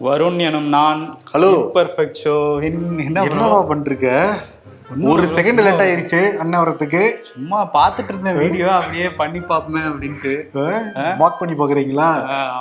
வருண் எனும் நான் hello perfect show? என்னவா பண்றீங்க ஒரு செகண்ட் லேட் ஆயிருச்சு அண்ணன் வரதுக்கு சும்மா பார்த்துட்டு இருந்தேன் வீடியோ அப்படியே பண்ணி பார்ப்போமே அப்படின்ட்டு. மார்க் பண்ணி பாக்குறீங்களா.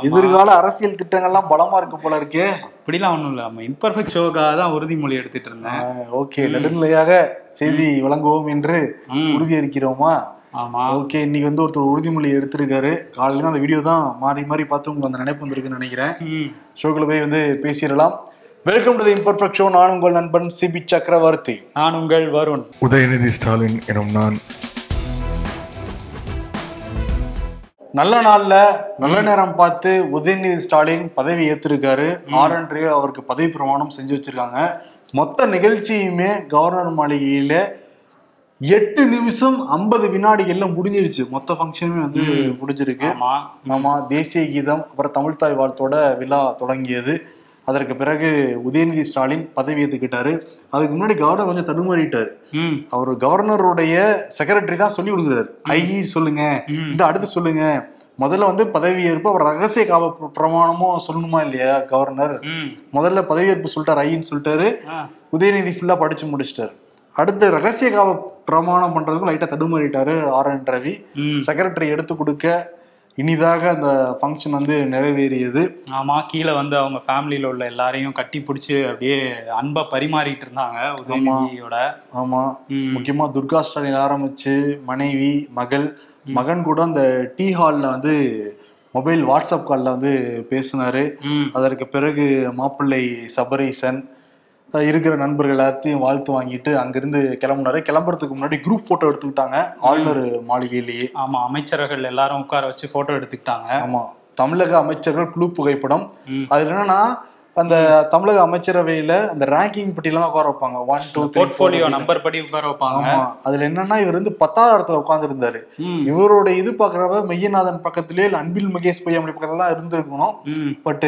எதிர்கால அரசியல் திட்டங்கள்லாம் பலமா இருக்கு போல இருக்கே. அப்படிலாம் ஒன்றும் இல்லை. நம்ம இம்பர்ஃபெக்ட் ஷோக்காக தான் உறுதிமொழி எடுத்துட்டு இருந்தேன். ஓகே நடுநிலையாக செய்தி வழங்குவோம் என்று ம். உறுதியளிக்கிறோமா? ஆமா. ஓகே இன்னைக்கு வந்து ஒருத்தர் உறுதிமொழி எடுத்திருக்காரு. காலையில அந்த வீடியோ தான் மாறி மாறி பார்த்து உங்களுக்கு அந்த நினைப்பு வந்திருக்குன்னு நினைக்கிறேன். ம். ஷோக்குள்ள போய் வந்து பேசிடலாம். Welcome to the imperfect show நான் உங்கள் நண்பன் சிபி சக்கரவர்த்தி. நான் உங்கள் வருண். உதயநிதி ஸ்டாலின் எனும் நான். நல்ல நாள்ல நல்ல நேரம் பார்த்து உதயநிதி ஸ்டாலின் பதவி ஏத்திருக்காரு. ஆர் என் ரவி அவருக்கு பதவி பிரமாணம் செஞ்சு வச்சிருக்காங்க. மொத்த நிகழ்ச்சியுமே கவர்னர் மாளிகையில எட்டு நிமிஷம் ஐம்பது வினாடிகள்ல முடிஞ்சிருச்சு. மொத்த ஃபங்க்ஷனுமே வந்து முடிஞ்சிருக்கு. ஆமா. தேசிய கீதம் அப்புறம் தமிழ் தாய் வாழ்த்தோட விழா தொடங்கியது. அதற்கு பிறகு உதயநிதி ஸ்டாலின் பதவி ஏத்துக்கிட்டாரு. அதுக்கு முன்னாடி கவர்னர் கொஞ்சம் தடுமாறிட்டாரு. அவர் கவர்னருடைய செக்ரட்டரி தான் சொல்லி கொடுக்குறாரு. ஐ சொல்லுங்க. இந்த அடுத்து சொல்லுங்க. முதல்ல வந்து பதவியேற்பு அவர் ரகசிய காவ பிர- பிரமாணமும் சொல்லணுமா இல்லையா கவர்னர்? முதல்ல பதவியேற்பு சொல்லிட்டாரு ஐன்னு சொல்லிட்டாரு. உதயநிதி ஃபுல்லா படிச்சு முடிச்சிட்டாரு. அடுத்து ரகசிய காவ பிரமாணம் பண்றதுக்கும் லைட்டா தடுமாறிட்டாரு ஆர் என் ரவி. செக்ரட்டரி எடுத்து கொடுக்க இனிதாக அந்த ஃபங்க்ஷன் வந்து நிறைவேறியது. ஆமா கீழே வந்து அவங்க ஃபேமிலியில உள்ள எல்லாரையும் கட்டி பிடிச்சி அப்படியே அன்பை பரிமாறிட்டு இருந்தாங்க உதயநிதியோட. ஆமா. ம். முக்கியமா துர்கா ஸ்டாலின் ஆரம்பிச்சு மனைவி மகள் மகன் கூட அந்த டீ ஹால்ல வந்து மொபைல் வாட்ஸ்அப் கால்ல வந்து பேசினாரு. அதற்கு பிறகு மாப்பிள்ளை சபரீசன் இருக்கிற நண்பர்கள் எல்லாத்தையும் வாழ்த்து வாங்கிட்டு அங்கிருந்து கிளம்புனாரு. கிளம்புறதுக்கு முன்னாடி குரூப் போட்டோ எடுத்துக்கிட்டாங்க ஆளுநர் மாளிகையிலேயே. ஆமா அமைச்சர்கள் எல்லாரும் உட்கார வச்சு போட்டோ எடுத்துக்கிட்டாங்க. ஆமா. தமிழக அமைச்சர்கள் குழு புகைப்படம். அதுல என்னன்னா அந்த தமிழக அமைச்சரவையில அந்த ரேங்கிங் பட்டியலாம் உட்கார வைப்பாங்க. ஒன் டூ போர்ட்போலியோ நம்பர் படி உட்கார வைப்பாங்க. ஆமா. அதுல என்னன்னா இவர் வந்து பத்தாவது இடத்துல உட்கார்ந்து இருந்தாரு இவரோட இது பாக்குறப்ப மெய்யநாதன் பக்கத்திலே அன்பில் மகேஷ் பொய்யாமொழி பக்கத்துல இருந்திருக்கணும். ம். பட்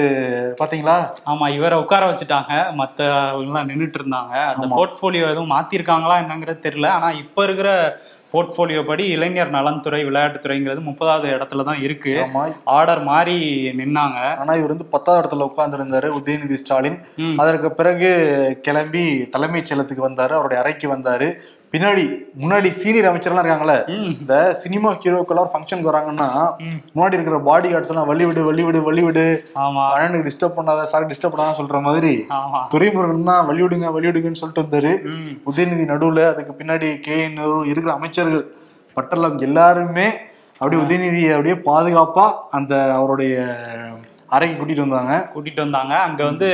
பாத்தீங்களா? ஆமா இவரை உட்கார வச்சுட்டாங்க. மத்த எல்லாம் நின்னுட்டு இருந்தாங்க. அந்த போர்ட்ஃபோலியோ எதுவும் மாத்திருக்காங்களா என்னங்கிறது தெரியல. ஆனா இப்ப இருக்கிற போர்ட்ஃபோலியோ படி இளைஞர் நலன்துறை விளையாட்டுத்துறைங்கிறது முப்பதாவது இடத்துல தான் இருக்கு. ஆர்டர் மாறி நின்னாங்க. ஆனா இவர் வந்து பத்தாவது இடத்துல உட்கார்ந்து இருந்தாரு உதயநிதி ஸ்டாலின். அதற்கு பிறகு கிளம்பி தலைமைச் செயலத்துக்கு வந்தாரு அவருடைய அறைக்கு வந்தாரு. பின்னாடி முன்னாடி சீனியர் அமைச்சர்லாம் இருக்காங்கல்ல ம். இந்த சினிமா ஹீரோக்கெல்லாம் ஃபங்க்ஷனுக்கு வராங்கன்னா முன்னாடி இருக்கிற பாடி கார்ட்ஸ் எல்லாம் வள்ளி விடு வள்ளி விடு வள்ளி விடு அண்ணனுக்கு டிஸ்டர்ப் பண்ணாத சார் டிஸ்டர்ப் பண்ணாத சொல்ற மாதிரி துரைமுருகன் தான் வழி விடுங்க வழி விடுங்கன்னு சொல்லிட்டு வந்தாரு உதயநிதி நடுவுல அதுக்கு பின்னாடி கே இருக்கிற அமைச்சர்கள். பட்டலம் எல்லாருமே அப்படியே உதயநிதியை அப்படியே பாதுகாப்பா அந்த அவருடைய அறைக்கு கூட்டிட்டு வந்தாங்க. கூட்டிட்டு வந்தாங்க. அங்க வந்து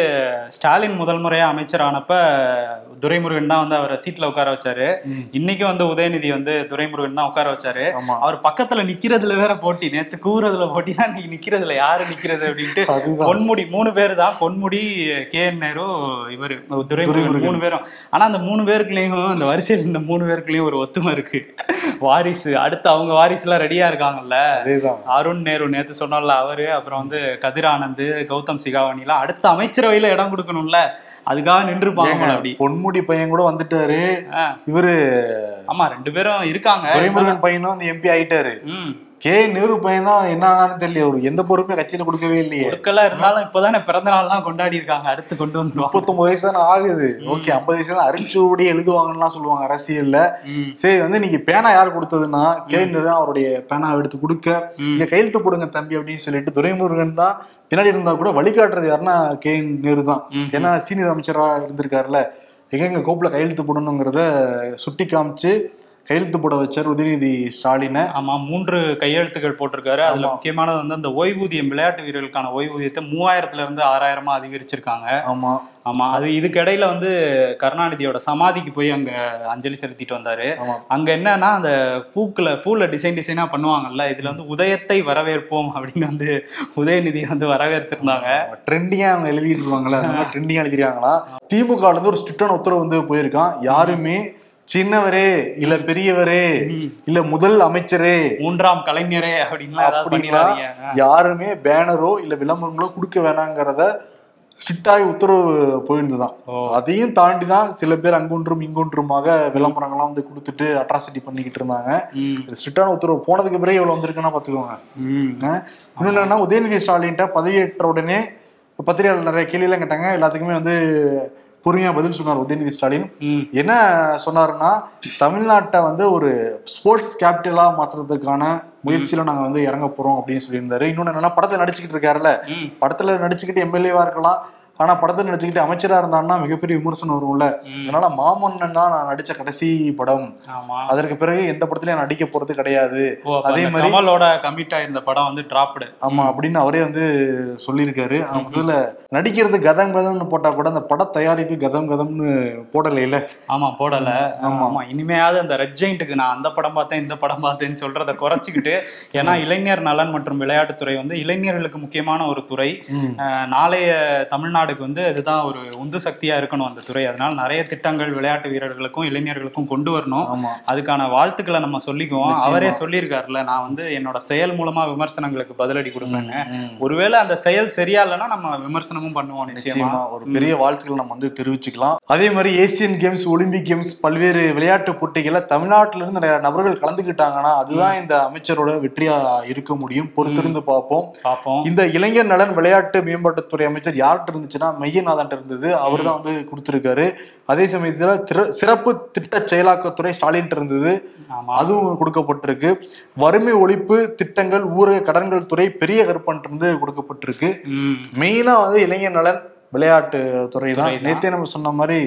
ஸ்டாலின் முதல் முறையா அமைச்சர் ஆனப்ப துரைமுருகன் தான் வந்து அவரை சீட்ல உட்கார வச்சாரு. இன்னைக்கு வந்து உதயநிதி வந்து துரைமுருகன் தான் உட்கார வச்சாரு. அவர் பக்கத்துல நிக்கிறதுல வேற போட்டி. நேத்து கூறதுல போட்டினா இன்னைக்கு நிக்கிறதுல. யாரு நிக்கிறது அப்படின்ட்டு பொன்முடி மூணு பேர் தான். பொன்முடி கே என் நேரு இவரு துரைமுருகன். மூணு பேரும். ஆனா அந்த மூணு பேருக்குள்ளயும் அந்த வரிசையில் இந்த மூணு பேருக்குள்ளயும் ஒரு ஒத்துமை இருக்கு. வாரிசு. அடுத்து அவங்க வாரிசு எல்லாம் ரெடியா இருக்காங்கல்ல. அருண் நேரு நேத்து சொன்னோம்ல அவரு. அப்புறம் வந்து கதிர் ஆனந்த் கௌதம் சிகாவணி எல்லாம் அடுத்த அமைச்சரவையில இடம் கொடுக்கணும்ல. அதுக்காக நின்றுப்பாங்க போல அப்படி பொன்முடி பையன் கூட வந்துட்டாரு. இவரு ஆமா ரெண்டு பேரும் இருக்காங்க. துரைமுருகன் பையனும் அந்த எம்பி ஆயிட்டாரு. கே. நேரு பையன் தான் என்ன ஆனான்னு தெரியல. அவரு எந்த பொறுப்பையும் கட்சியில கொடுக்கவே இல்லையே. ஒருக்கெல்லாம் இருந்தாலும் இப்பதானே பிறந்த நாள்லாம் கொண்டாடி இருக்காங்க. அடுத்து கொண்டு வந்துருவாங்க முப்பத்தொன்பது வயசு தானே ஆகுது. ஓகே ஐம்பது வயசு தான் அரிச்சோடி எழுதுவாங்கன்னு சொல்லுவாங்க அரசியல்ல. சரி வந்து நீங்க பேனா யார் கொடுத்ததுன்னா கே. நேரு அவருடைய பேனாவை எடுத்து கொடுக்க. ம். இங்க கையெழுத்து போடுங்க தம்பி அப்படின்னு சொல்லிட்டு துரைமுருகன் தான் பின்னாடி இருந்தா கூட வழிகாட்டுறது யாருன்னா கே நேரு தான். ஏன்னா சீனியர் அமைச்சரா இருந்திருக்காருல்ல. எங்க கோப்புல கையெழுத்து போடணுங்கிறத சுட்டி காமிச்சு கையெழுத்து போட வச்சார் உதயநிதி ஸ்டாலினை. ஆமா மூன்று கையெழுத்துக்கள் போட்டிருக்காரு. அதுல. முக்கியமானது வந்து அந்த ஓய்வூதியம் விளையாட்டு வீரர்களுக்கான ஓய்வூதியத்தை மூவாயிரத்துல இருந்து ஆறாயிரமா அதிகரிச்சிருக்காங்க. ஆமா. ஆமா. அது இதுக்கு இடையில வந்து கருணாநிதியோட சமாதிக்கு போய் அங்க அஞ்சலி செலுத்திட்டு வந்தாரு. அங்க என்னன்னா அந்த பூக்குல பூல டிசைன் டிசைனா பண்ணுவாங்கல்ல இதுல வந்து உதயத்தை வரவேற்போம் அப்படின்னு வந்து உதயநிதி வந்து வரவேற்றிருந்தாங்க ட்ரெண்டிங்கா அவங்க எழுதிட்டு இருப்பாங்களா அந்த மாதிரி ட்ரெண்டிங்கா எழுதிருக்காங்களா? திமுக ல இருந்து ஒரு ஸ்ட்ரிக்டான உத்தரவு வந்து போயிருக்கான். யாருமே சின்னவரே இல்ல பெரியவரே. இல்ல முதல் அமைச்சரே மூன்றாம் கலைஞரே அப்படின்னா யாருமே பேனரோ இல்ல விளம்பரங்களோ கொடுக்க வேணாங்கிறத ஸ்ட்ரிக்டாகி உத்தரவு போயிருந்துதான் ஓ. அதையும் தாண்டி தான் சில பேர் அங்கொன்றும் இங்கொன்றுமாக விளம்பரங்கள்லாம் வந்து கொடுத்துட்டு அட்ராசிட்டி பண்ணிக்கிட்டு இருந்தாங்க. ஸ்ட்ரிக்டான உத்தரவு. போனதுக்கு பிறகு இவ்வளவு வந்திருக்குன்னா. ஆஹ் இன்னொன்னு என்னன்னா உதயநிதி ஸ்டாலின்ட்ட பதவியேற்ற உடனே பத்திரிகையாளர் நிறைய கேள்வியெல்லாம் கேட்டாங்க. எல்லாத்துக்குமே வந்து பொறுமையா பதில் சொன்னார் உதயநிதி ஸ்டாலின். என்ன சொன்னாருன்னா தமிழ்நாட்டை வந்து ஒரு ஸ்போர்ட்ஸ் கேபிட்டலா மாத்துறதுக்கான முயற்சியில நாங்க வந்து இறங்க போறோம் அப்படின்னு சொல்லியிருந்தாரு. இன்னொன்னு என்னன்னா படத்துல நடிச்சுக்கிட்டு இருக்காருல்ல. படத்துல நடிச்சுக்கிட்டு எம்எல்ஏவா இருக்கலாம். ஆனா படத்துல நடிச்சுக்கிட்டு அமைச்சரா இருந்தாருன்னா மிகப்பெரிய விமர்சனம் வரும்ல. அதனால மாமன்னன் தான் நான் நடிச்ச கடைசி படம். ஆமா. அதற்கு பிறகு எந்த படத்துலயும் நடிக்க போறது கிடையாது. அதே மாதிரி- கமலோட கமிட் ஆயிருந்த படம் வந்து டிராப்டு ஆமா அப்படின்னு அவரே வந்து சொல்லியிருக்காரு. முதல்ல நடிக்கிறது கதம் கதம்னு போட்டா கூட அந்த பட தயாரிப்பு கதம் கதம்னு போடல இல்ல. ஆமா போடல. ஆமா. இனிமையாவது அந்த ரெட் ஜெயிண்ட்டுக்கு நான் அந்த படம் பார்த்தேன் இந்த படம் பார்த்தேன்னு சொல்றத குறைச்சிக்கிட்டு ஏன்னா இளைஞர் நலன் மற்றும் விளையாட்டுத்துறை வந்து இளைஞர்களுக்கு முக்கியமான ஒரு துறை. நாளைய தமிழ்நாடுக்கு வந்து இதுதான் ஒரு உந்து சக்தியா இருக்கணும் அந்த துறை. அதனால நிறைய திட்டங்கள் விளையாட்டு வீரர்களுக்கும் இளைஞர்களுக்கும் கொண்டு வரணும். அதுக்கான வாழ்த்துக்களை நம்ம சொல்லிக்குவோம். அவரே சொல்லியிருக்காருல்ல நான் வந்து என்னோட செயல் மூலமா விமர்சனங்களுக்கு பதிலடி கொடுப்பேன்னு. ம். ஒருவேளை அந்த செயல் சரியா இல்லைன்னா நம்ம விமர்சனமும் பண்ணுவோம் நிச்சயமா. ஒரு பெரிய வாழ்த்துக்களை நம்ம வந்து தெரிவிச்சுக்கலாம். அதே மாதிரி ஏசியன் கேம்ஸ் ஒலிம்பிக் கேம்ஸ் பல்வேறு விளையாட்டு போட்டிகள்ல தமிழ்நாட்டில இருந்து நிறைய நபர்கள் கலந்துக்கிட்டாங்கன்னா அதுதான் இந்த அமைச்சரோட வெற்றியா இருக்க முடியும். பொறுத்திருந்து பார்ப்போம். பார்ப்போம். இந்த இளைஞர் நலன் விளையாட்டு மேம்பாட்டுத்துறை அமைச்சர் யார்கிட்ட இருந்துச்சுன்னா மையநாதன் இருந்தது. அவர் தான் வந்து கொடுத்திருக்காரு. அதே சமயத்துல சிறப்பு திட்ட செயலாக்கத்துறை ஸ்டாலின் இருந்தது. அதுவும் கொடுக்கப்பட்டிருக்கு. வறுமை ஒழிப்பு திட்டங்கள் ஊரக கடன்கள் துறை பெரிய கருப்பன் இருந்து கொடுக்கப்பட்டிருக்கு. மெயினா வந்து இளைஞர் நலன் விளையாட்டு துறை தான். நேத்தே நம்ம சொன்ன மாதிரி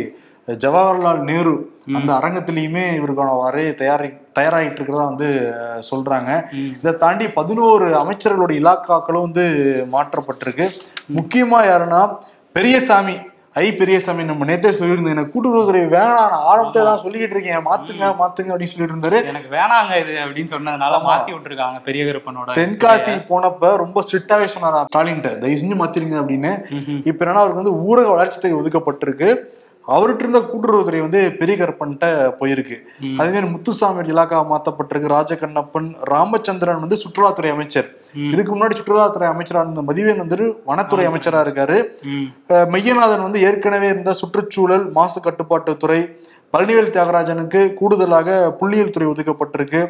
ஜவஹர்லால் நேரு அந்த அரங்கத்திலயுமே இவருக்கான வரைய தயாரி தயாராகிட்டு இருக்கிறதா வந்து சொல்றாங்க. இதை தாண்டி பதினோரு அமைச்சர்களோட இலாக்காக்களும் வந்து மாற்றப்பட்டிருக்கு. முக்கியமா யாருன்னா பெரியசாமி ஐ பெரியசாமி நம்ம நேத்தே சொல்லியிருந்தோம் எனக்கு கூட்டுறவுத்துறை வேணாம் நான் ஆரம்பத்தை தான் சொல்லிக்கிட்டு இருக்கேன். மாத்துங்க மாத்துங்க அப்படின்னு சொல்லிட்டு இருந்தாரு எனக்கு வேணாங்க இது அப்படின்னு சொன்னதுனால மாத்தி விட்டுருக்காங்க பெரிய கருப்பனோட தென்காசி போனப்ப ரொம்ப ஸ்ட்ரிக்டாவே சொன்னாரா ஸ்டாலின்ட்ட தயவு செஞ்சு மாத்திருங்க அப்படின்னு. இப்ப என்னன்னா அவருக்கு வந்து ஊரக வளர்ச்சி துறை ஒதுக்கப்பட்டிருக்கு. அவர்கிட்ட இருந்த கூட்டுறவுத்துறை வந்து பெரிய கருப்பன்ட்ட போயிருக்கு. அதே மாதிரி முத்துசாமி இலாக்கா மாத்தப்பட்டிருக்கு. ராஜகண்ணப்பன் ராமச்சந்திரன் வந்து சுற்றுலாத்துறை அமைச்சர். இதுக்கு முன்னாடி சுற்றுலாத்துறை அமைச்சரா இருந்த மதிவேன் வந்து வனத்துறை அமைச்சரா இருக்காரு. ம். அஹ் மெய்யநாதன் வந்து ஏற்கனவே இருந்த சுற்றுச்சூழல் மாசு கட்டுப்பாட்டு துறை பழனிவேல் தியாகராஜனுக்கு கூடுதலாக புள்ளியியல் துறை ஒதுக்கப்பட்டிருக்கு.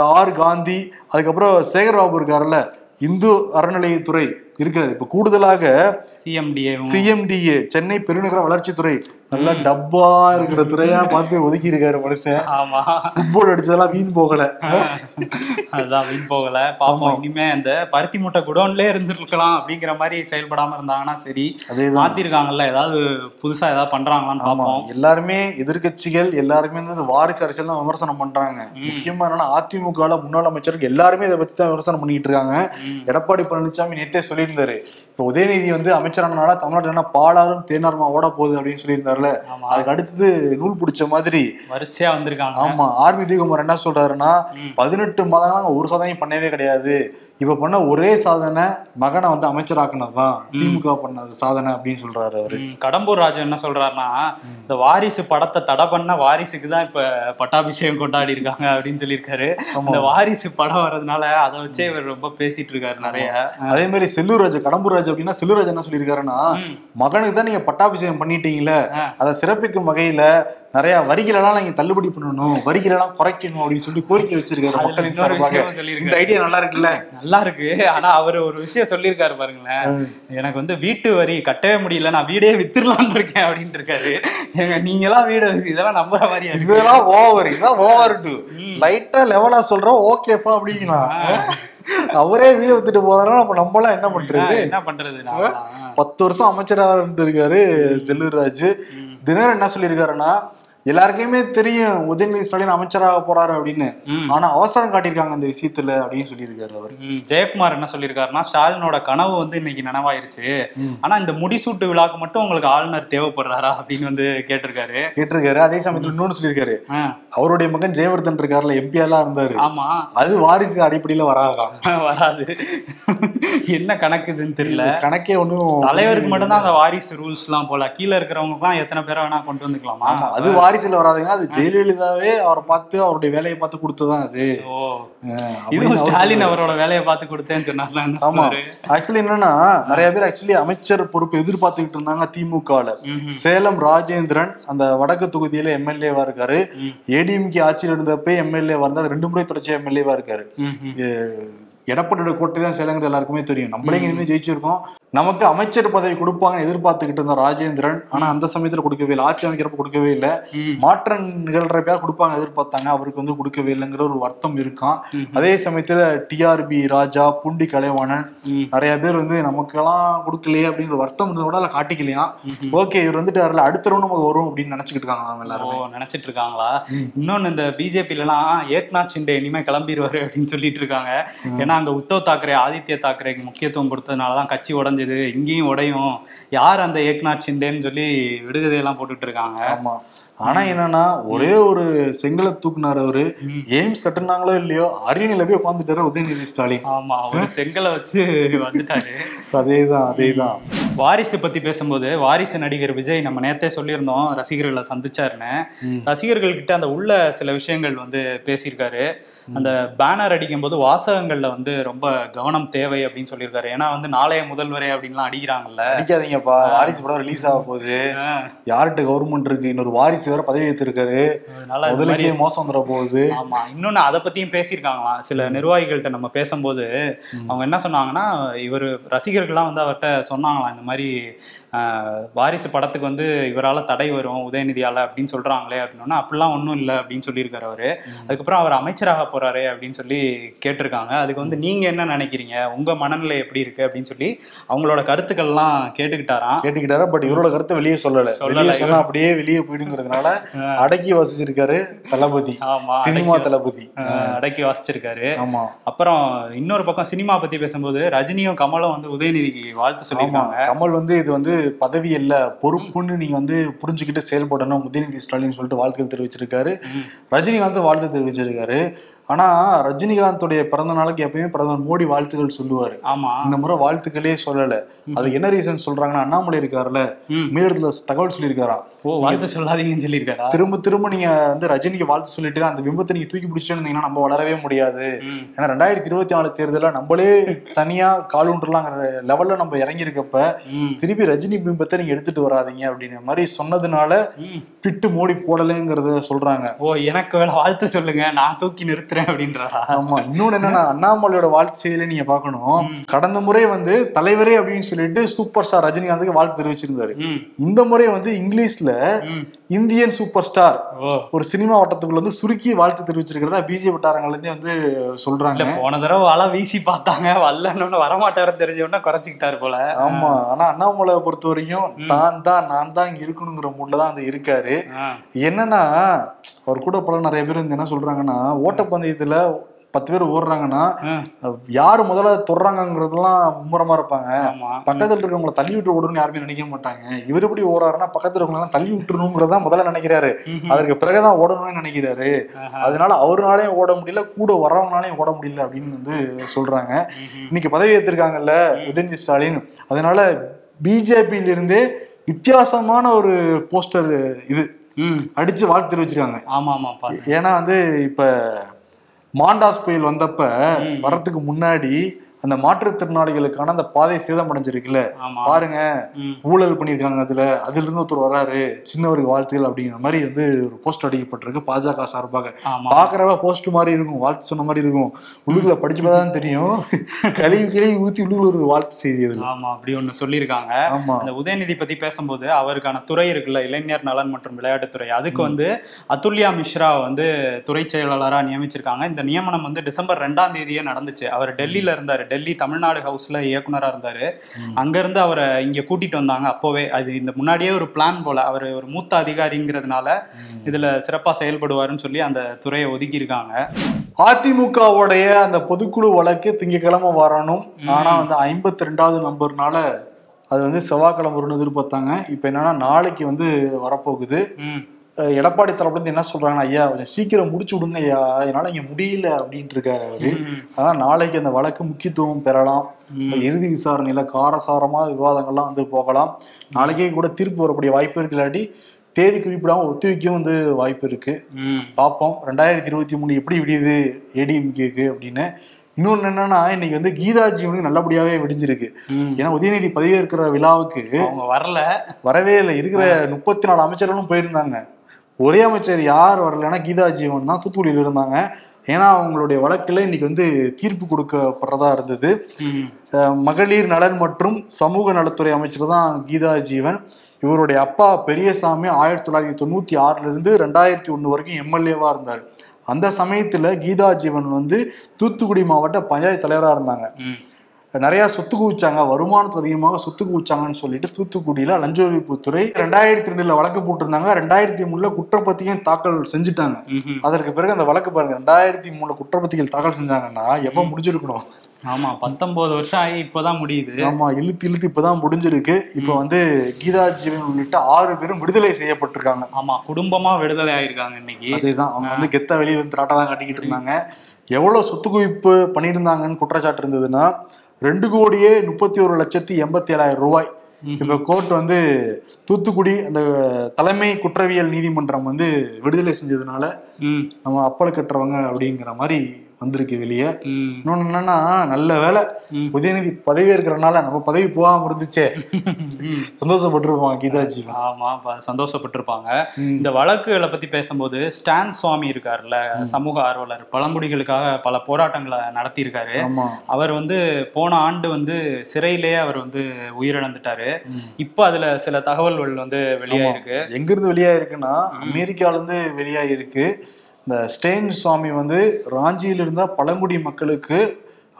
ஆர் காந்தி அதுக்கப்புறம் சேகர்பாபு இருக்காருல்ல இந்து அறநிலையத்துறை. இருக்காரு இப்ப கூடுதலாக சிஎம்டிஏ சிஎம்டிஏ சென்னை பெருநகர வளர்ச்சித்துறை நல்லா டப்பா இருக்கிற துறையா பார்த்து ஒதுக்கி இருக்காரு மனுஷன். ஆமா. ஃபுட்பால் அடிச்சதெல்லாம் வீண் போகல. அதுதான் வீண் போகல. பாப்போம் இனிமே அந்த பருத்தி மூட்டை குடோன்லயே இருந்திருக்கலாம் அப்படிங்கிற மாதிரி செயல்படாம இருந்தாங்கன்னா சரி அதேதான். மாத்திருக்காங்கல்ல ஏதாவது புதுசா ஏதாவது பண்றாங்களான்னு பாப்போம். எல்லாருமே எதிர்க்கட்சிகள் எல்லாருமே வந்து வாரிசு அரசியல் தான் விமர்சனம் பண்றாங்க. முக்கியமா என்னன்னா அதிமுக முன்னாள் அமைச்சர்கள் எல்லாருமே இதை பத்தி தான் விமர்சனம் பண்ணிட்டு இருக்காங்க. எடப்பாடி பழனிசாமி நேத்தே சொல்லியிருந்தாரு. இப்ப உதயநிதி வந்து அமைச்சரானனால தமிழ்நாட்டுல என்ன பாலாறும் தேனாருமா ஓட போகுது அப்படின்னு சொல்லியிருந்தாருல ஆமா. அதுக்கு அடுத்தது நூல் பிடிச்ச மாதிரி வரிசையா வந்திருக்காங்க. ஆமா ஆர்மி உதயகுமார் என்ன சொல்றாருன்னா. பதினெட்டு நாங்க ஒரு சாதனையும் பண்ணவே கிடையாது. இப்ப பண்ண ஒரே சாதனை மகனை வந்து அமைச்சராக்குனதுதான் திமுக பண்ணது சாதனை அப்படின்னு சொல்றாரு அவரு. கடம்பூர் ராஜு என்ன சொல்றாருன்னா இந்த வாரிசு படத்தை தடை பண்ண வாரிசுக்கு தான் இப்ப பட்டாபிஷேகம் கொண்டாடி இருக்காங்க அப்படின்னு சொல்லியிருக்காரு. இந்த வாரிசு படம் வர்றதுனால அதை வச்சே இவர் ரொம்ப பேசிட்டு இருக்காரு நிறைய. அதே மாதிரி செல்லூர் ராஜு கடம்பூர் ராஜு அப்படின்னா செல்லூர் ராஜு என்ன சொல்லியிருக்காருன்னா. மகனுக்கு தான் நீங்க பட்டாபிஷேகம் பண்ணிட்டீங்களே. அதை சிறப்பிக்கும் வகையில நிறைய வரிகள் எல்லாம் நீங்க தள்ளுபடி பண்ணணும் வரிகள் எல்லாம் குறைக்கணும் அப்படின்னு சொல்லி கோரிக்கை வச்சிருக்காரு மக்களின் சார்பாக. இந்த ஐடியா நல்லா இருக்குல்ல? நல்லா இருக்கு. ஆனா அவர் ஒரு விஷயம் சொல்லியிருக்காரு பாருங்களேன். எனக்கு வந்து வீட்டு வரி கட்டவே முடியல நான் வீடே வித்துடலாம்னு இருக்கேன் அப்படின்ட்டு இருக்காரு. ஏங்க நீங்களாம் வீடு இதெல்லாம் நம்புற இருக்கு? இதெல்லாம் ஓவர் இதான் ஓவர் டு லைட்டா லெவலா சொல்றோம் ஓகேப்பா அப்படிங்கலாம் அவரே வீடு வித்துட்டு போறாருன்னா அப்ப நம்மளாம் என்ன பண்றது? என்ன பண்றது? பத்து வருஷம் அமைச்சராக இருந்திருக்காரு செல்லூர் ராஜு. தினகரன் என்ன சொல்லியிருக்காருன்னா எல்லாருக்குமே தெரியும் உதயநிதி ஸ்டாலின் அமைச்சராக போறாரு அப்படின்னு. ஆனா அவசரம் காட்டியிருக்காங்க அந்த விஷயத்துல அப்படின்னு சொல்லியிருக்காரு அவர். ஜெயக்குமார் என்ன சொல்லியிருக்காருன்னா ஸ்டாலினோட கனவு வந்து இன்னைக்கு நனவாயிருச்சு. ஆனா இந்த முடிசூட்டு விழாக்கு மட்டும் உங்களுக்கு ஆளுநர் தேவைப்படுறாரா அப்படின்னு வந்து கேட்டிருக்காரு. கேட்டிருக்காரு. அதே சமயத்துல இன்னொன்னு சொல்லியிருக்காரு. அவருடைய மகன் ஜெயவர்தன் இருக்காருல்ல எம்பி எல்லாம் இருந்தாரு. ஆமா. அது வாரிசு அடிப்படையில வராதான் வராது. என்ன கணக்கு இதுன்னு தெரியல கணக்கே ஒண்ணும் தலைவருக்கு மட்டும்தான் அந்த வாரிசு ரூல்ஸ் எல்லாம் போல. கீழ இருக்கிறவங்க எத்தனை பேரை வேணா கொண்டு வந்துக்கலாமா? அது வாரிசுல வராதுங்க அது ஜெயலலிதாவே அவரை பார்த்து அவருடைய வேலையை பார்த்து கொடுத்ததுதான் அது. இதுவும் ஸ்டாலின் அவரோட வேலையை பார்த்து கொடுத்தேன்னு சொன்னார்ல என்ன ஆமா. சொன்னாரு? ஆக்சுவலி என்னன்னா நிறைய பேர் ஆக்சுவலி அமைச்சர் பொறுப்பு எதிர்பார்த்துக்கிட்டு இருந்தாங்க திமுகல. சேலம் ராஜேந்திரன் அந்த வடக்கு தொகுதியில எம்எல்ஏவா இருக்காரு. ஏடிஎம்கே ஆட்சியில் இருந்தப்ப எம்எல்ஏவா இருந்தாரு. ரெண்டு முறை தொடர்ச்சியா எம்எல்ஏவா இருக்காரு. எடப்பாடியோட கோட்டை தான் சேலங்கிறது எல்லாருக்குமே தெரியும். நம்மளே நின்னு ஜெயிச்சிருக்கோம். நமக்கு அமைச்சர் பதவி கொடுப்பாங்கன்னு எதிர்பார்த்துக்கிட்டு இருந்தோம் ராஜேந்திரன் ஆனா அந்த சமயத்துல கொடுக்கவே இல்லை. ஆட்சி அமைக்கிறப்ப கொடுக்கவே இல்லை. மாற்றம் நிகழ்றப்ப கொடுப்பாங்க எதிர்பார்த்தாங்க. அவருக்கு வந்து கொடுக்கவே இல்லைங்கிற ஒரு வருத்தம் இருக்கான். அதே சமயத்துல டிஆர்பி ராஜா பூண்டி கலைவாணன். நிறைய பேர் வந்து நமக்கெல்லாம் கொடுக்கலையே அப்படிங்கிற வருத்தம் இருந்தத கூட அதில் காட்டிக்கலையாம் ம்ஹும். ஓகே இவர் வந்துட்டு வரல. அடுத்த round நமக்கு வரும் அப்படின்னு நினைச்சுக்கிட்டு இருக்காங்க எல்லாருமே? நினைச்சிட்டு இருக்காங்களா. இன்னொன்னு இந்த பிஜேபில எல்லாம் ஏக்நாத் ஷிண்டே இனிமே கிளம்பிடுவாரு அப்படின்னு சொல்லிட்டு இருக்காங்க. ஏன்னா நாங்கள் உத்தவ் தாக்கரே ஆதித்ய தாக்கரேக்கு முக்கியத்துவம் கொடுத்ததுனால தான் கட்சி உடஞ்சது. இங்கேயும் உடையும். யார் அந்த ஏக்நாத் ஷிண்டேன்னு சொல்லி விடுகதையெல்லாம் போட்டுட்டு இருக்காங்க. ஆமாம் ஆனா என்னன்னா ஒரே ஒரு செங்கலை தூக்குனார் அவரு. எய்ம்ஸ் கட்டுனாங்களோ இல்லையோ அரியணையில போய் உட்காந்துட்டாரு உதயநிதி ஸ்டாலின். ஆமா அவர் செங்கலை வச்சு வந்துட்டாரு. அதேதான் அதேதான். வாரிசு பத்தி பேசும்போது வாரிசு நடிகர் விஜய் நம்ம நேத்தே சொல்லியிருந்தோம் ரசிகர்களை சந்திச்சாருன்னு. ரசிகர்கள் கிட்ட அந்த உள்ள சில விஷயங்கள் வந்து பேசியிருக்காரு. அந்த பேனர் அடிக்கும் போது வாசகங்கள்ல வந்து ரொம்ப கவனம் தேவை அப்படின்னு சொல்லியிருக்காரு. ஏன்னா வந்து நாளைய முதல்வரே அப்படின்லாம் அடிக்கிறாங்கல்ல. அடிக்காதீங்கப்பா வாரிசு படம் ரிலீஸ் ஆக போகுது. யார்கிட்ட கவர்மெண்ட் இருக்கு? இன்னொரு வாரிசு பதவி ஏத்திருக்காரு. அதனால அது மாதிரி முதலுக்கே மோசம் வந்துட போகுது. ஆமா இன்னொன்னு அதை பத்தியும் பேசியிருக்காங்களாம் சில நிர்வாகிகள்கிட்ட நம்ம பேசும்போது அவங்க என்ன சொன்னாங்கன்னா இவர் ரசிகர்கள்லாம் வந்து அவர்கிட்ட சொன்னாங்களாம் இந்த மாதிரி வாரிசு படத்துக்கு வந்து இவரால தடை வரும் உதயநிதியால அப்படின்னு சொல்றாங்களே அப்படின்னா அப்படிலாம் ஒன்றும் இல்லை அப்படின்னு சொல்லியிருக்காரு அவரு. அதுக்கப்புறம் அவர் அமைச்சராக போறாரு அப்படின்னு சொல்லி கேட்டிருக்காங்க. அதுக்கு வந்து நீங்க என்ன நினைக்கிறீங்க? உங்க மனநிலை எப்படி இருக்கு? அப்படின்னு சொல்லி அவங்களோட கருத்துக்கள்லாம் கேட்டுக்கிட்டாராம். கேட்டுக்கிட்டாரு? பட் இவரோட கருத்தை வெளியே சொல்லல. சொல்லல, வெளியே சொன்னா இவர். அப்படியே வெளியே போயிடுங்கிறதுனால அடக்கி வசிச்சிருக்காரு தளபதி. ஆமா சினிமா தளபதி. அடக்கி வாசிச்சிருக்காரு. ஆமா. அப்புறம் இன்னொரு பக்கம் சினிமா பத்தி பேசும்போது ரஜினியும் கமலும் வந்து உதயநிதிக்கு வாழ்த்து சொல்லியிருக்காங்க. கமல் வந்து இது வந்து பதவி இல்ல பொறுப்புன்னு நீங்க வந்து புரிஞ்சுக்கிட்டு செயல்படணும் உதயநிதி ஸ்டாலின் சொல்லிட்டு வாழ்த்துக்கள் தெரிவிச்சிருக்காரு. ரஜினிகாந்த் வாழ்த்து தெரிவிச்சிருக்காரு. ஆனா ரஜினிகாந்தோடைய பிறந்த நாளுக்கு எப்பயுமே பிரதமர் மோடி வாழ்த்துக்கள் சொல்லுவாரு. ஆமா. இந்த முறை வாழ்த்துக்களே சொல்லல. அது என்ன ரீசன் சொல்றாங்கன்னா அண்ணாமலை இருக்காருல்ல. ம். மீடத்துல தகவல் சொல்லியிருக்காராம். ஓ வாழ்த்து சொல்லாதீங்கன்னு சொல்லியிருக்காரா திரும்ப திரும்ப நீங்க வந்து ரஜினிக்கு வாழ்த்து சொல்லிட்டு அந்த பிம்பத்தை நீங்க தூக்கி பிடிச்சிட்டு இருந்தீங்கன்னா நம்ம வளரவே முடியாது. ஏன்னா ரெண்டாயிரத்தி இருபத்தி நாலு தேர்தலில் நம்மளே தனியா காலூன்றலாங்கிற லெவல்ல நம்ம இறங்கியிருக்கப்ப. திருப்பி ரஜினி பிம்பத்தை நீங்க எடுத்துட்டு வராதீங்க அப்படிங்கிற மாதிரி சொன்னதுனால. பிட்டு மோடி போடலைங்கிறத சொல்றாங்க ஓ எனக்கு வேலை வாழ்த்து சொல்லுங்க நான் தூக்கி நிறுத்துறேன் அப்படின்றா ஆமா இன்னொன்னு என்னன்னா அண்ணாமலையோட வாழ்த்து செய்தியில நீங்க பார்க்கணும் கடந்த முறை வந்து தலைவரே அப்படின்னு சொல்லிட்டு சூப்பர் ஸ்டார் ரஜினிகாந்துக்கு வாழ்த்து தெரிவிச்சிருந்தாரு. இந்த முறை வந்து இங்கிலீஷ்ல ம். இந்தியன் சூப்பர் ஸ்டார் ஒரு சினிமா வட்டத்துக்குள்ள வந்து சுருக்கி வாழ்த்து தெரிவிச்சிருக்கிறதா பிஜேபி வட்டாரங்கள்ல இருந்தே வந்து சொல்றாங்க. போன தடவை வலை வீசி பார்த்தாங்க. வரலன்னு வரமாட்டாரு தெரிஞ்ச உடனே குறைச்சிக்கிட்டாரு போல. ஆமா. ஆனா அண்ணாமலை பொறுத்த வரைக்கும் தான் தான் நான் தான் இங்க இருக்கணுங்கிற மூட்ல தான் வந்து இருக்காரு. என்னன்னா அவர் கூட பல நிறைய பேர் வந்து என்ன சொல்றாங்கன்னா ஓட்டப்பந்தயத்துல பத்து பேர் ஓடுறாங்கன்னா. யாரு முதல்ல தொடுறாங்கங்கிறதுலாம் மும்முரமா இருப்பாங்க. பக்கத்துல இருக்கவங்கள தள்ளி விட்டு ஓடணும்னு யாருமே நினைக்க மாட்டாங்க. இவர் எப்படி ஓடுறாருன்னா பக்கத்துல இருக்கவங்க தள்ளி விட்டுறணுங்கிறதா முதல்ல நினைக்கிறாரு. அதற்கு பிறகுதான் ஓடணும்னு நினைக்கிறாரு. அதனால அவருனாலையும் ஓட முடியல கூட வரவங்களாலையும் ஓட முடியல அப்படின்னு வந்து சொல்றாங்க. இன்னைக்கு பதவி ஏத்திருக்காங்கல்ல உதயநிதி ஸ்டாலின். அதனால பிஜேபியில இருந்தே வித்தியாசமான ஒரு போஸ்டர் இது. அடிச்சு வாழ்த்து தெரிவிச்சிருக்காங்க. ஆமா ஆமா ஏன்னா வந்து இப்ப மாண்டாஸ் புயல் வந்தப்ப ம். வரத்துக்கு முன்னாடி அந்த மாற்றுத்திறனாளிகளுக்கான அந்த பாதை சேதமடைஞ்சிருக்குல்ல? பாருங்க. ஊழல் பண்ணியிருக்காங்க அதுல. அதுல இருந்து ஒருத்தர் வராரு. சின்னவருக்கு வாழ்த்துகள் அப்படிங்கிற மாதிரி வந்து ஒரு போஸ்ட் அடிக்கப்பட்டிருக்கு பாஜக சார்பாக. பாக்குறவ போஸ்ட் மாதிரி இருக்கும். வாழ்த்து சொன்ன மாதிரி இருக்கும். உள்ளுக்குள்ள படிச்சு தான் தெரியும். கழிவு கிழிவு ஊத்தி உள்ளுக்குள்ள ஒரு வாழ்த்து செய்தி அதுல. ஆமா அப்படி ஒண்ணு சொல்லியிருக்காங்க. ஆமா. அந்த உதயநிதி பத்தி பேசும்போது அவருக்கான துறை இருக்குல்ல இளைஞர் நலன் மற்றும் விளையாட்டுத்துறை அதுக்கு வந்து அதுல்யா மிஸ்ரா வந்து துறை செயலாளரா நியமிச்சிருக்காங்க. இந்த நியமனம் வந்து டிசம்பர் ரெண்டாம் தேதியே நடந்துச்சு. அவர் டெல்லியில இருந்தாரு. டெல்லி தமிழ்நாடு ஹவுஸ்ல இயக்குனரா இருந்தாரு. அங்க இருந்து அவரை இங்க கூட்டிட்டு வந்தாங்க. அப்போவே அது இந்த முன்னாடியே ஒரு பிளான் போல. அவர் ஒரு மூத்த அதிகாரிங்கிறதுனால இதுல சிறப்பா செயல்படுவாருன்னு சொல்லி அந்த துறையை ஒதுக்கி இருக்காங்க அதிமுகவுடைய அந்த பொதுக்குழு வழக்கு திங்கக்கிழமை வரணும். ஆனா வந்து ஐம்பத்தி ரெண்டாவது நம்பர்னால அது வந்து செவ்வாய்க்கிழமை வரும்னு எதிர்பார்த்தாங்க. இப்ப என்னன்னா நாளைக்கு வந்து வரப்போகுது. எடப்பாடி தரப்புல இருந்து என்ன சொல்றாங்கன்னா ஐயா கொஞ்சம் சீக்கிரம் முடிச்சு விடுங்க ஐயா. என்னால இங்க முடியல அப்படின்ட்டு இருக்காரு அவரு. ம். ஆனா நாளைக்கு அந்த வழக்கு முக்கியத்துவம் பெறலாம். இறுதி விசாரணையில காரசாரமா விவாதங்கள்லாம் வந்து போகலாம். நாளைக்கே கூட தீர்ப்பு வரக்கூடிய வாய்ப்பு இருக்கு இல்லாட்டி தேதி குறிப்பிடாம ஒத்திவைக்கவும் வந்து வாய்ப்பு இருக்கு. பார்ப்போம் ரெண்டாயிரத்தி இருபத்தி மூணு எப்படி விடியுது? ஏடிஎம்கேக்கு அப்படின்னு. இன்னொன்று என்னன்னா இன்னைக்கு வந்து கீதா ஜீவனுக்கு நல்லபடியாவே விடிஞ்சிருக்கு. ஏன்னா உதயநிதி பதவியேற்கிற விழாவுக்கு அவங்க வரல. வரவே இல்லை. இருக்கிற முப்பத்தி நாலு அமைச்சர்களும் போயிருந்தாங்க. ஒரே அமைச்சர் யார் வரலன்னா கீதா ஜீவன் தான் தூத்துக்குடியில் இருந்தாங்க. ஏன்னா அவங்களுடைய வழக்குல இன்னைக்கு வந்து தீர்ப்பு கொடுக்கப்படுறதா இருந்தது. மகளிர் நலன் மற்றும் சமூக நலத்துறை அமைச்சர் தான் கீதா ஜீவன். இவருடைய அப்பா பெரியசாமி ஆயிரத்தி தொள்ளாயிரத்தி தொண்ணூத்தி ஆறுல இருந்து ரெண்டாயிரத்தி ஒண்ணு வரைக்கும் எம்எல்ஏவா இருந்தார். அந்த சமயத்துல கீதா ஜீவன் வந்து தூத்துக்குடி மாவட்ட பஞ்சாயத்து தலைவரா இருந்தாங்க. நிறைய சொத்து குவிச்சாங்க வருமானத்துக்கு அதிகமாக சொத்து குவிச்சாங்கன்னு சொல்லிட்டு தூத்துக்குடியில லஞ்ச ஒழிப்புத்துறை ரெண்டாயிரத்தி ரெண்டுல வழக்கு போட்டிருந்தாங்க. ரெண்டாயிரத்தி மூணுல குற்றப்பத்திரிகையும் தாக்கல் செஞ்சுட்டாங்க. அதற்கு பிறகு அந்த வழக்கு பாருங்க ரெண்டாயிரத்தி மூணுல குற்றப்பத்திரிகைகள் தாக்கல் செஞ்சாங்கன்னா எப்ப முடிஞ்சிருக்கணும்? ஆமா பத்தொன்பது வருஷம் ஆகி இப்பதான் முடியுது. ஆமா இழுத்து இழுத்து இப்பதான் முடிஞ்சிருக்கு. இப்ப வந்து கீதா ஜீவன் உள்ளிட்ட ஆறு பேரும் விடுதலை செய்யப்பட்டிருக்காங்க. ஆமா குடும்பமா விடுதலை ஆயிருக்காங்க இன்னைக்கு. அதேதான் அவங்க வந்து கெத்த வெளியே வந்து திராட்டா தான் காட்டிக்கிட்டு இருந்தாங்க. எவ்வளவு சொத்து குவிப்பு பண்ணியிருந்தாங்கன்னு குற்றச்சாட்டு இருந்ததுன்னா ரெண்டு கோடியே முப்பத்தி ஒரு லட்சத்தி எண்பத்தி ஏழாயிரம் ரூபாய் இப்ப கோர்ட் வந்து தூத்துக்குடி அந்த தலைமை குற்றவியல் நீதிமன்றம் வந்து விடுதலை செஞ்சதுனால. நம்ம அப்பல் கட்டுறவங்க அப்படிங்கிற மாதிரி வந்திருக்கு வெளியே. இன்னொன்னு என்னன்னா நல்ல வேலை. உதயநிதி பதவி இருக்கிறனால நம்ம பதவி போகாம இருந்துச்சே. சந்தோஷப்பட்டிருப்பாங்க கீதாஜி. ஆமா ப- சந்தோஷப்பட்டிருப்பாங்க. இந்த வழக்குகளை பத்தி பேசும்போது ஸ்டான் சுவாமி இருக்காருல்ல சமூக ஆர்வலர் பழங்குடிகளுக்காக பல போராட்டங்களை நடத்தியிருக்காரு. அவர் வந்து போன ஆண்டு வந்து சிறையிலேயே அவர் வந்து உயிரிழந்துட்டாரு. இப்போ அதுல சில தகவல்கள் வந்து வெளியாயிருக்கு. எங்க இருந்து வெளியாயிருக்குன்னா அமெரிக்கால இருந்து வெளியாயிருக்கு. இந்த ஸ்டெயின் சுவாமி வந்து ராஞ்சியில இருந்த பழங்குடி மக்களுக்கு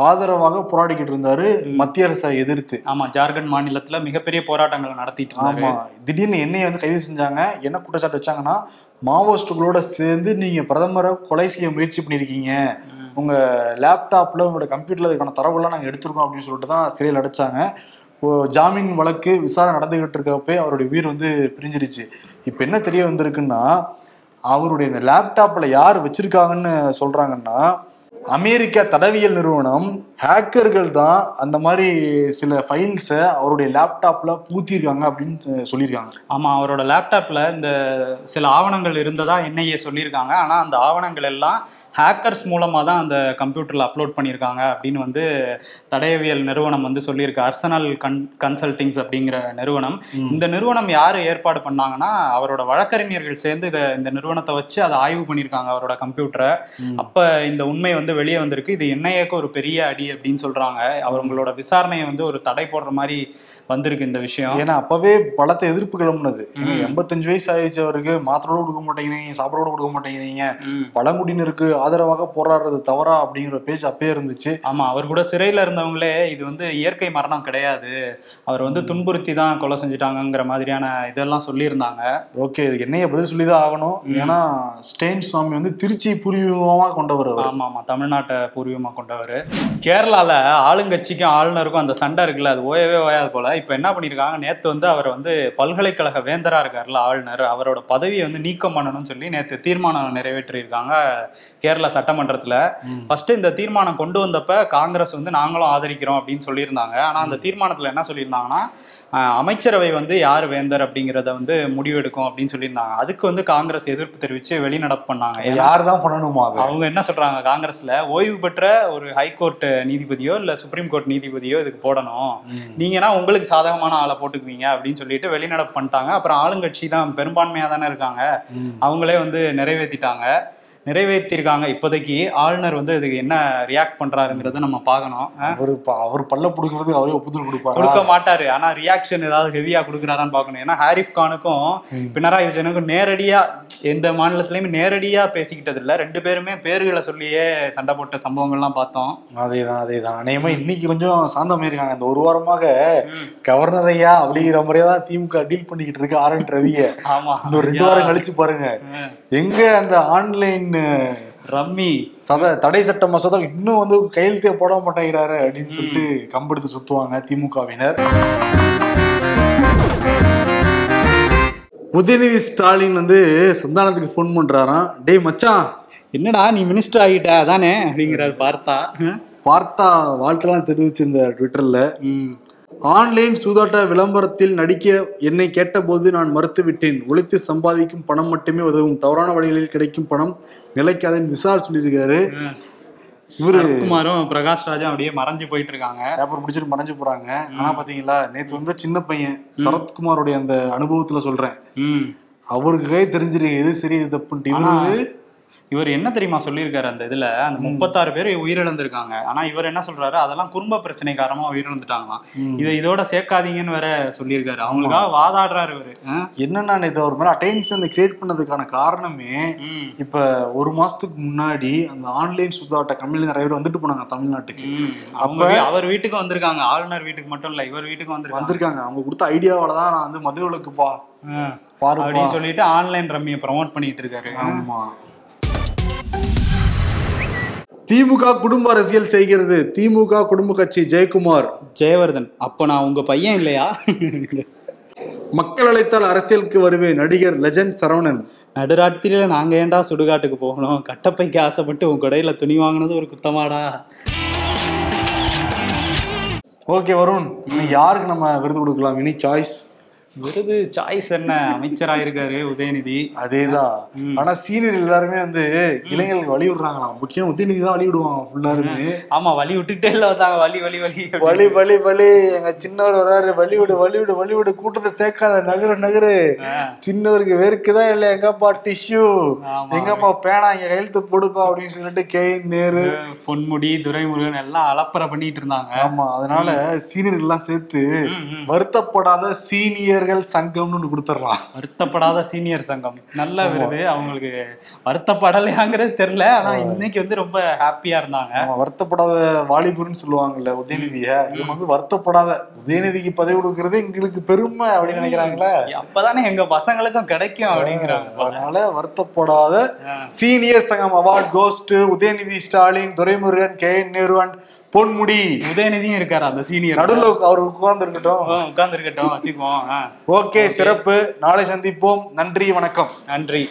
ஆதரவாக போராடிக்கிட்டு இருந்தாரு மத்திய அரசை எதிர்த்து. ஆமா ஜார்க்கண்ட் மாநிலத்துல மிகப்பெரிய போராட்டங்களை நடத்திட்டு ஆமா திடீர்னு என்னைய வந்து கைது செஞ்சாங்க என்ன குற்றச்சாட்டு வச்சாங்கன்னா மாவோயிஸ்டுகளோட சேர்ந்து நீங்க பிரதமரை கொலை செய்ய முயற்சி பண்ணிருக்கீங்க. உங்க லேப்டாப்ல உங்களோட கம்ப்யூட்டர்ல இதுக்கான தரவுலாம் நாங்க எடுத்திருக்கோம் அப்படின்னு சொல்லிட்டு தான் சிறையில் அடைச்சாங்க. ஜாமீன் வழக்கு விசாரணை நடந்துகிட்டு இருக்கப்பே அவருடைய உயிர் வந்து பிரிஞ்சிருச்சு. இப்போ என்ன தெரிய வந்திருக்குன்னா அவருடைய இந்த லேப்டாப்பில் யார் வச்சுருக்காங்கன்னு சொல்கிறாங்கன்னா அமெரிக்க தடவியல் நிறுவனம் ஹேக்கர்கள் தான் அந்த மாதிரி சில ஃபைல்ஸை அவருடைய லேப்டாப்ல பூத்திருக்காங்க அப்படின்னு சொல்லியிருக்காங்க. ஆமா அவரோட லேப்டாப்ல இந்த சில ஆவணங்கள் இருந்ததா என்ஐஏ சொல்லியிருக்காங்க. ஆனா அந்த ஆவணங்கள் எல்லாம் ஹேக்கர்ஸ் மூலமா தான் அந்த கம்ப்யூட்டர்ல அப்லோட் பண்ணியிருக்காங்க அப்படின்னு வந்து தடயவியல் நிறுவனம் வந்து சொல்லியிருக்கு. அர்சனல் கன் கன்சல்டிங்ஸ் அப்படிங்கிற நிறுவனம். இந்த நிறுவனம் யார் ஏற்பாடு பண்ணாங்கன்னா அவரோட வழக்கறிஞர்கள் சேர்ந்து இதை இந்த நிறுவனத்தை வச்சு அதை ஆய்வு பண்ணியிருக்காங்க அவரோட கம்ப்யூட்டரை அப்ப இந்த உண்மை வந்து வெளியே வந்திருக்கு. இது என்ஐஏக்கு ஒரு பெரிய அடி அப்படின்னு சொல்றாங்க. அவங்களோட விசாரணையை வந்து ஒரு தடை போடுற மாதிரி வந்திருக்கு இந்த விஷயம். ஏன்னா அப்பவே பலத்த எதிர்ப்பு கிளம்புனது. எண்பத்தஞ்சு வயசு ஆயிடுச்சு அவருக்கு மாத்திரோட கொடுக்க மாட்டேங்கிறீங்க சாப்பிடோட கொடுக்க மாட்டேங்கிறீங்க. பழங்குடியினருக்கு ஆதரவாக போராடுறது தவறா அப்படிங்கிற பேச்சு அப்பயே இருந்துச்சு. ஆமா அவர் கூட சிறையில இருந்தவங்களே இது வந்து இயற்கை மரணம் கிடையாது. அவர் வந்து துன்புறுத்தி தான் கொலை செஞ்சுட்டாங்கங்கிற மாதிரியான இதெல்லாம் சொல்லியிருந்தாங்க. ஓகே இதுக்கு என்னைய பதில் சொல்லிதான் ஆகணும். ஏன்னா ஸ்டெயின் சுவாமி வந்து திருச்சி பூர்வீகமா கொண்டவர் ஆமா ஆமா தமிழ்நாட்டை பூர்வீகமா கொண்டவர். கேரளால ஆளுங்கட்சிக்கும் ஆளுநருக்கும் அந்த சண்டை இருக்குல்ல அது ஓயவே ஓயாது போல. இப்ப என்ன பண்ணிருக்காங்க? நேத்து வந்து அவர் வந்து பல்கலைக்கழக வேந்தரா இருக்காருல்ல ஆளுநர். அவரோட பதவியை வந்து நீக்கம் பண்ணணும்னு சொல்லி நேத்து தீர்மானம் நிறைவேற்றியிருக்காங்க கேரளா சட்டமன்றத்துல. ஃபர்ஸ்ட் இந்த தீர்மானம் கொண்டு வந்தப்ப காங்கிரஸ் வந்து நாங்களும் ஆதரிக்கிறோம் அப்படின்னு சொல்லியிருந்தாங்க. ஆனா அந்த தீர்மானத்துல என்ன சொல்லியிருந்தாங்கன்னா அமைச்சரவை வந்து யார் வேந்தர் அப்படிங்கிறத வந்து முடிவெடுக்கும் அப்படின்னு சொல்லியிருந்தாங்க. அதுக்கு வந்து காங்கிரஸ் எதிர்ப்பு தெரிவிச்சு வெளிநடப்பு பண்ணாங்க. யார் தான் பண்ணணுமா அவங்க என்ன சொல்றாங்க காங்கிரஸ்ல ஓய்வு பெற்ற ஒரு ஹைகோர்ட் நீதிபதியோ இல்ல சுப்ரீம் கோர்ட் நீதிபதியோ இதுக்கு போடணும். நீங்கன்னா உங்களுக்கு சாதகமான ஆளை போட்டுக்குவீங்க அப்படின்னு சொல்லிட்டு வெளிநடப்பு பண்ணிட்டாங்க. அப்புறம் ஆளுங்கட்சி தான் பெரும்பான்மையா தானே இருக்காங்க. அவங்களே வந்து நிறைவேற்றிட்டாங்க நிறைவேற்றிருக்காங்க. இப்போதைக்கு ஆளுநர் வந்து இதுக்கு என்ன ரியாக்ட் பண்றாருங்கிறத நம்ம பார்க்கணும். அவரு அவர் பல்ல புடுக்கிறதுக்கு அவரே ஒப்புதல் கொடுப்பாரா? கொடுக்க மாட்டாரு. ஆனா ரியாக்ஷன் ஏதாவது ஹெவியா கொடுக்குறாரான்னு பார்க்கணும். ஏன்னா ஹாரிஃப் கானுக்கும் பினராயி விஜயனுக்கும் நேரடியா எந்த மாநிலத்திலயுமே நேரடியா பேசிக்கிட்டது இல்ல. ரெண்டு பேருமே பேர்களை சொல்லியே சண்டை போட்ட சம்பவங்கள்லாம் பார்த்தோம். அதேதான் அதேதான். அநேகமா இன்னைக்கு கொஞ்சம் சாந்தம் இருக்காங்க. இந்த ஒரு வாரமாக. கவர்னர் ஐயா அப்படிங்கிற முறையா தான் திமுக டீல் பண்ணிக்கிட்டு இருக்கு. ஆர் என் ரவிய. ஆமா. இன்னும் ரெண்டு வாரம் கழிச்சு பாருங்க. எங்க அந்த ஆன்லைன் ரம்மி. சத தடை சட்ட மசோதா இன்னும் வந்து கையெழுத்தே போட மாட்டேங்கிறாரு அப்படின்னு சொல்லிட்டு கம்பெடுத்து சுத்துவாங்க திமுகவினர். உதயநிதி ஸ்டாலின் வந்து சந்தானத்துக்கு ஃபோன் பண்றாராம். டேய் மச்சான். என்னடா நீ மினிஸ்டர் ஆகிட்ட அதானே? அப்படிங்கிறாரு பார்த்தா. பார்த்தா வாழ்க்கைலாம் தெரிவிச்சிருந்த ட்விட்டர்ல. ஆன்லைன் சூதாட்ட விளம்பரத்தில் நடிக்க என்னை கேட்டபோது நான் மறுத்துவிட்டேன். உழைத்து சம்பாதிக்கும் பணம் மட்டுமே உதவும். தவறான வழிகளில் கிடைக்கும் பணம் நிலைக்காதன்னு விசால் சொல்லியிருக்காரு. இவரு சரத்குமாரும் பிரகாஷ் ராஜும் அப்படியே மறைஞ்சு போயிட்டு இருக்காங்க பேப்பர் பிடிச்சிட்டு மறைஞ்சு போறாங்க. ஆனா பாத்தீங்களா நேத்து வந்து சின்ன பையன் சரத்குமாரோடைய அந்த அனுபவத்துல சொல்றேன். அவருக்கு கை தெரிஞ்சிருக்கு எது சரி எது தப்புன்ட்டு. இவரு இவர் என்ன தெரியுமா சொல்லியிருக்காரு அந்த இதுல? அந்த முப்பத்தாறு பேர் உயிரிழந்திருக்காங்க. ஆனா இவர் என்ன சொல்றாரு? அதெல்லாம் குடும்ப பிரச்சனை காரணமா உயிரிழந்துட்டாங்களாம் இதை இதோட சேர்க்காதீங்கன்னு வேற சொல்லியிருக்காரு. அவங்களுக்காக வாதாடுறாரு இவரு? என்னன்னா இதை ஒரு மாதிரி அட்டென்ஷன் கிரியேட் பண்ணதுக்கான காரணமே. இப்ப ஒரு மாசத்துக்கு முன்னாடி அந்த ஆன்லைன் சுத்தாட்ட கம்பெனில நிறைய பேர் வந்துட்டு போனாங்க தமிழ்நாட்டுக்கு. அவங்க அவர் வீட்டுக்கு வந்திருக்காங்க. ஆளுநர் வீட்டுக்கு மட்டும் இல்ல இவர் வீட்டுக்கு வந்திருக்காங்க. வந்திருக்காங்க. அவங்க கொடுத்த ஐடியாவால தான் நான் வந்து மதுவிலக்கு பா ஆ. பாருப்பா. அப்படின்னு சொல்லிட்டு ஆன்லைன் ரம்மியை ப்ரமோட் பண்ணிட்டு இருக்காரு. ஆமா. திமுக குடும்ப அரசியல் செய்கிறது. திமுக குடும்ப கட்சி ஜெயக்குமார். ஜெயவர்தன் அப்ப நான் உங்க பையன் இல்லையா? மக்கள் அழைத்தால் அரசியலுக்கு வருவேன் நடிகர் லெஜண்ட் சரவணன். நடுராத்திரியில நாங்க ஏன்டா சுடுகாட்டுக்கு போகணும்? கட்டப்பைக்கு ஆசைப்பட்டு உங்க கடையில துணி வாங்கினது ஒரு குத்தமாடா. ஓகே வருண் இன்னைக்கு யாருக்கு நம்ம விருது கொடுக்கலாம்? இனி சாய்ஸ் விருது சாய்ஸ் என்ன? அமைச்சரா இருக்காரு உதயநிதி. அதேதான். ஆனா சீனியர் எல்லாருமே வந்து இளைஞர்களுக்கு வழி விடுறாங்களாம் முக்கியம் உதயநிதி தான் வழி விடுவாங்க ஃபுல்லாருமே ஆமா வலி விட்டுக்கிட்டே இல்ல வந்தாங்க. வலி வலி வலி. வலி வலி வலி. எங்க சின்னவர் வராரு வழி விடு வழி விடு வழி விடு. கூட்டத்தை சேர்க்காத. நகரு நகரு. சின்னவருக்கு வேர்க்குதான் இல்ல. எங்கப்பா டிஷ்யூ. எங்கப்பா பேனா? இங்க கையெழுத்து போடுப்பா அப்படின்னு சொல்லிட்டு கே நேரு. பொன்முடி துரைமுருகன் எல்லாம் அலப்பறை பண்ணிட்டு இருந்தாங்க. ஆமா அதனால சீனியர் எல்லாம் சேர்த்து ம், ம். சீனியர்கள் சங்கம்னு கொடுத்துடலாம். வருத்தப்படாத சீனியர் சங்கம். நல்ல விருது. அவங்களுக்கு வருத்தப்படலையாங்கிறது தெரியல. ஆனா இன்னைக்கு வந்து ரொம்ப ஹாப்பியா இருந்தாங்க. வருத்தப்படாத வாலிபர்னு சொல்லுவாங்கல்ல உதயநிதிய. இவங்க வந்து வருத்தப்படாத உதயநிதிக்கு பதவி கொடுக்கறது எங்களுக்கு பெருமை அப்படின்னு நினைக்கிறாங்களே. அப்பதானே எங்க பசங்களுக்கும் கிடைக்கும் அப்படிங்கிறாங்க. அதனால வருத்தப்படாத. சீனியர் சங்கம் award goes to Udhayanidhi Stalin Duraimurugan K N Nehru and Ponmudi. உதயநிதியும் இருக்காரு அந்த சீனியர் நடுவுல அவர் உட்கார்ந்து இருக்கட்டும் உட்கார்ந்து இருக்கட்டும் வச்சுக்குவோம். ஓகே. சிறப்பு. நாளை சந்திப்போம். நன்றி வணக்கம். நன்றி.